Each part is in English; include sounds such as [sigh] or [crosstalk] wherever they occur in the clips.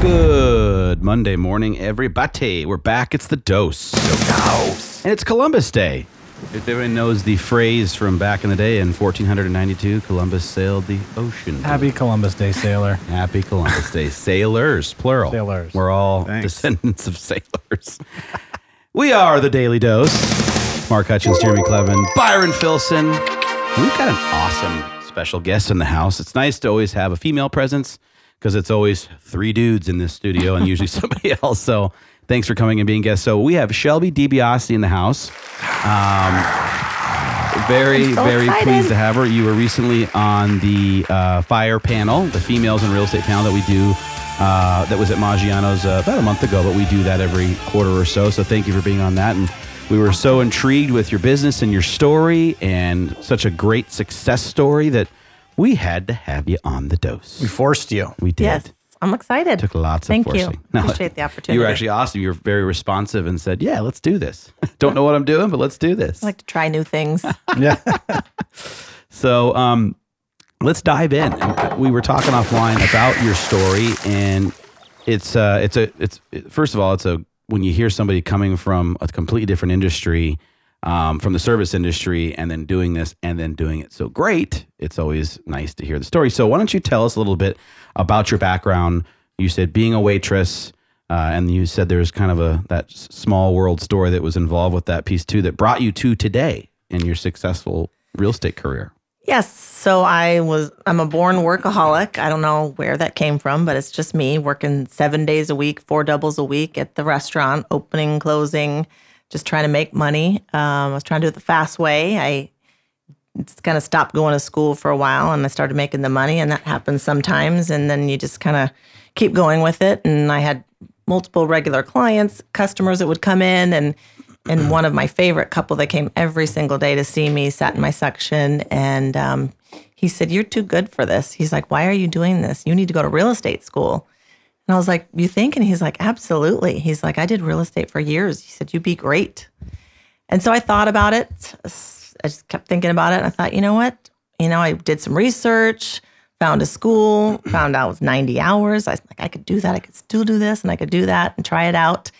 Good Monday morning, everybody. We're back. It's the dose. And it's Columbus Day. If everyone knows the phrase from back in the day in 1492, Columbus sailed the ocean. Happy Columbus Day, sailor. Happy Columbus Day. [laughs] Sailors, plural. Sailors. We're all Thanks. descendants of sailors. we are the Daily Dose. Mark Hutchins, Jeremy Clevin, Byron Filson. We've got an awesome special guest in the house. It's nice to always have a female presence because it's always three dudes in this studio and usually [laughs] somebody else. So thanks for coming and being guests. So we have Shelby DiBiase in the house. Um, very, so very excited. pleased to have her. You were recently on the uh, Fire panel, the females in real estate panel that we do. Uh, that was at Maggiano's uh, about a month ago, but we do that every quarter or so. So thank you for being on that. And we were so intrigued with your business and your story, and such a great success story that we had to have you on the dose. We forced you. We did. Yes, I'm excited. Took lots Thank of you. forcing. Appreciate the opportunity. [laughs] You were actually awesome. You were very responsive and said, "Yeah, let's do this. [laughs] Don't know what I'm doing, but let's do this." I like to try new things. [laughs] Yeah. So um, let's dive in. And We were talking offline about your story, and it's uh, it's a it's first of all, it's a when you hear somebody coming from a completely different industry, um, from the service industry, and then doing this and then doing it so great. It's always nice to hear the story. So why don't you tell us a little bit about your background? You said being a waitress. Uh, and you said there's kind of a that small world story that was involved with that piece too that brought you to today in your successful real estate career. Yes. So I was, I'm a born workaholic. I don't know where that came from, but it's just me working seven days a week, four doubles a week at the restaurant, opening, closing, just trying to make money. Um, I was trying to do it the fast way. I just kind of stopped going to school for a while and I started making the money, and that happens sometimes. And then you just kind of keep going with it. And I had multiple regular clients, customers that would come in, and and one of my favorite couple that came every single day to see me sat in my section, and um, he said, "You're too good for this." He's like, "Why are you doing this? You need to go to real estate school." And I was like, "You think?" And he's like, "Absolutely." He's like, "I did real estate for years." He said, "You'd be great." And so I thought about it. I just kept thinking about it. I thought, you know what? You know, I did some research, found a school, found out it was 90 hours. I was like, I could do that. I could still do this and I could do that and try it out.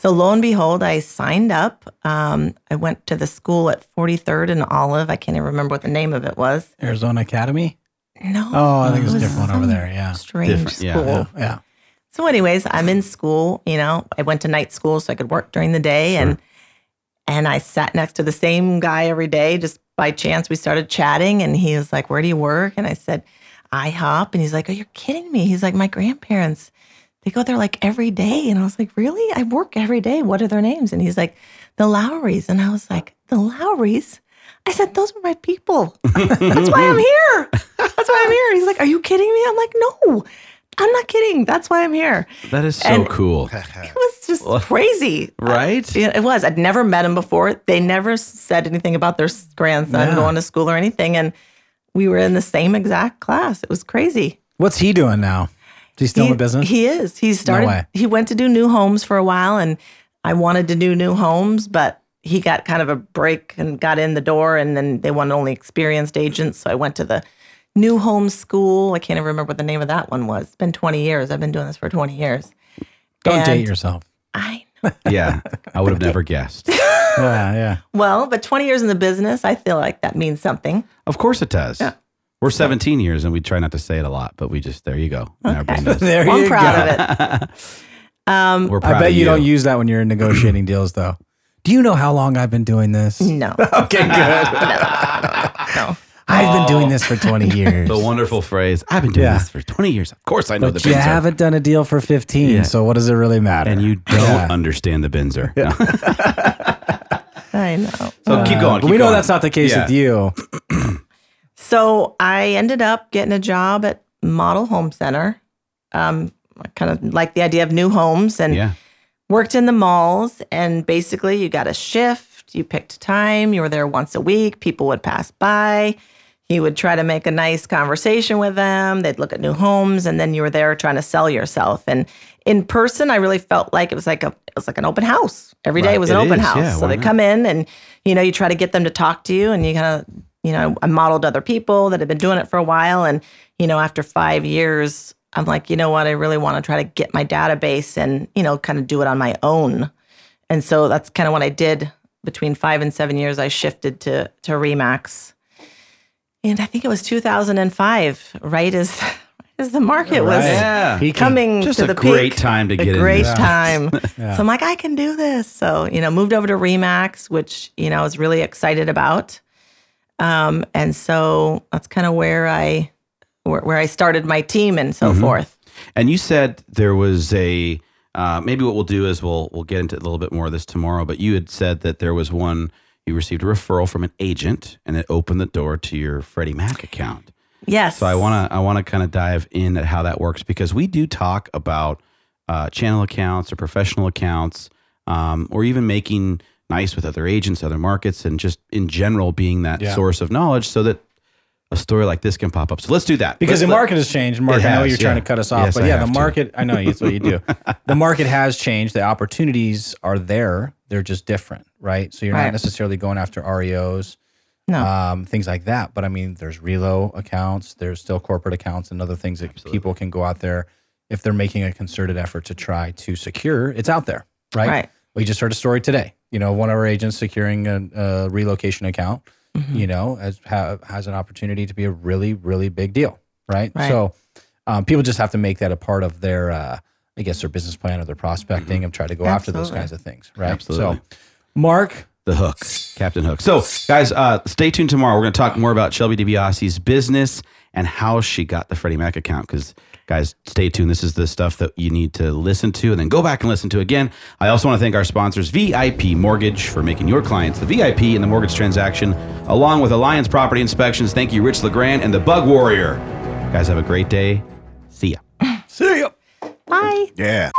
So lo and behold, I signed up. Um, I went to the school at 43rd and Olive. I can't even remember what the name of it was. Arizona Academy. No. Oh, I think it's a it was a different one over there. Yeah. Strange Different, school. yeah, Yeah. Yeah. So, anyways, I'm in school. You know, I went to night school so I could work during the day, and and I sat next to the same guy every day. Just by chance, we started chatting, and he was like, "Where do you work?" And I said, "IHOP," and he's like, "Oh, you're kidding me?" He's like, "My grandparents, they go there like every day," and I was like, "Really? I work every day. What are their names?" And he's like, "The Lowrys," and I was like, "The Lowrys." I said, "Those are my people. [laughs] That's why I'm here. That's why I'm here." He's like, "Are you kidding me?" I'm like, "No." I'm not kidding. That's why I'm here. That is so And- cool, [laughs] It was just crazy. right? Uh, yeah, it was. I'd never met him before. They never said anything about their grandson Yeah. going to school or anything. And we were in the same exact class. It was crazy. What's he doing now? Is he still he, in business? He is. He started, way. he went to do new homes for a while and I wanted to do new homes, but he got kind of a break and got in the door and then they wanted only experienced agents. So I went to the new home school. I can't even remember what the name of that one was. It's been 20 years. I've been doing this for 20 years. Don't and- date yourself. I know. [laughs] Yeah, I would have never guessed. [laughs] Yeah. Yeah. Well, but 20 years in the business, I feel like that means something. Of course it does. We're 17 years and we try not to say it a lot, but we just, there you go. And everybody [laughs] knows. There Well, you I'm proud go. of it. [laughs] Um, We're proud I bet of you, don't use that when you're negotiating deals, though. Do you know how long I've been doing this? no, [laughs] Okay, good. no. I've been doing this for 20 years. the wonderful phrase, I've been doing Yeah. this for 20 years. Of course I know but the you Binzer. haven't done a deal for 15, Yeah. so what does it really matter? and you don't Yeah. understand the Binzer. No. I know. So keep going. Keep we know going. that's not the case Yeah. with you. So I ended up getting a job at Model Home Center. Um, I kind of like the idea of new homes and Yeah. worked in the malls. And basically, you got a shift, you picked time, you were there once a week, people would pass by. He would try to make a nice conversation with them. They'd look at new homes, and then you were there trying to sell yourself. And in person, I really felt like it was like a it was like an open house. Every day Right. was an It open is, house. yeah, so they come in, and you know, you try to get them to talk to you, and you kind of you know, I modeled other people that had been doing it for a while. And, you know, after five years, I'm like, you know what? I really want to try to get my database and, you know, kind of do it on my own. And so that's kind of what I did between five and seven years. I shifted to, to Remax. And I think it was 2005, right as, [laughs] right as the market was Right. Yeah. Peaking. coming Just to a the great peak. time to get in great this. time. [laughs] Yeah. So I'm like, I can do this. So you know, moved over to Remax, which you know I was really excited about. Um, and so that's kind of where I where, where I started my team and so Mm-hmm. forth. And you said there was a uh, maybe what we'll do is we'll we'll get into a little bit more of this tomorrow. But you had said that there was one you received a referral from an agent, and it opened the door to your Freddie Mac account. Yes. So I want to I want to kind of dive in at how that works because we do talk about uh, channel accounts or professional accounts, um, or even making nice with other agents, other markets, and just in general being that Yeah. source of knowledge so that a story like this can pop up. So let's do that Because Let's- the market has changed. Mark, It I know you're trying to cut us off, Yes, but I yeah, the have to. market. I know that's what you do. [laughs] the market has changed. The opportunities are there. They're just different, right? So you're not necessarily going after REOs, No. um, things like that. But I mean, there's relo accounts. There's still corporate accounts and other things that people can go out there if they're making a concerted effort to try to secure. It's out there, right? Right. We just heard a story today. You know, one of our agents securing a, a relocation account. Mm-hmm. You know, as ha, has an opportunity to be a really, really big deal, right? Right. So um, people just have to make that a part of their, uh, I guess, their business plan or their prospecting and try to go after those kinds of things, right? Absolutely. So, Mark, The hook, Captain Hook. So, guys, uh, stay tuned tomorrow. We're going to talk more about Shelby DiBiase's business and how she got the Freddie Mac account. Because, guys, stay tuned. This is the stuff that you need to listen to and then go back and listen to again. I also want to thank our sponsors, VIP Mortgage, for making your clients the VIP in the mortgage transaction, along with Alliance Property Inspections. Thank you, Rich LeGrand and the Bug Warrior. Guys, have a great day. See ya. [laughs] see ya. Bye. Yeah.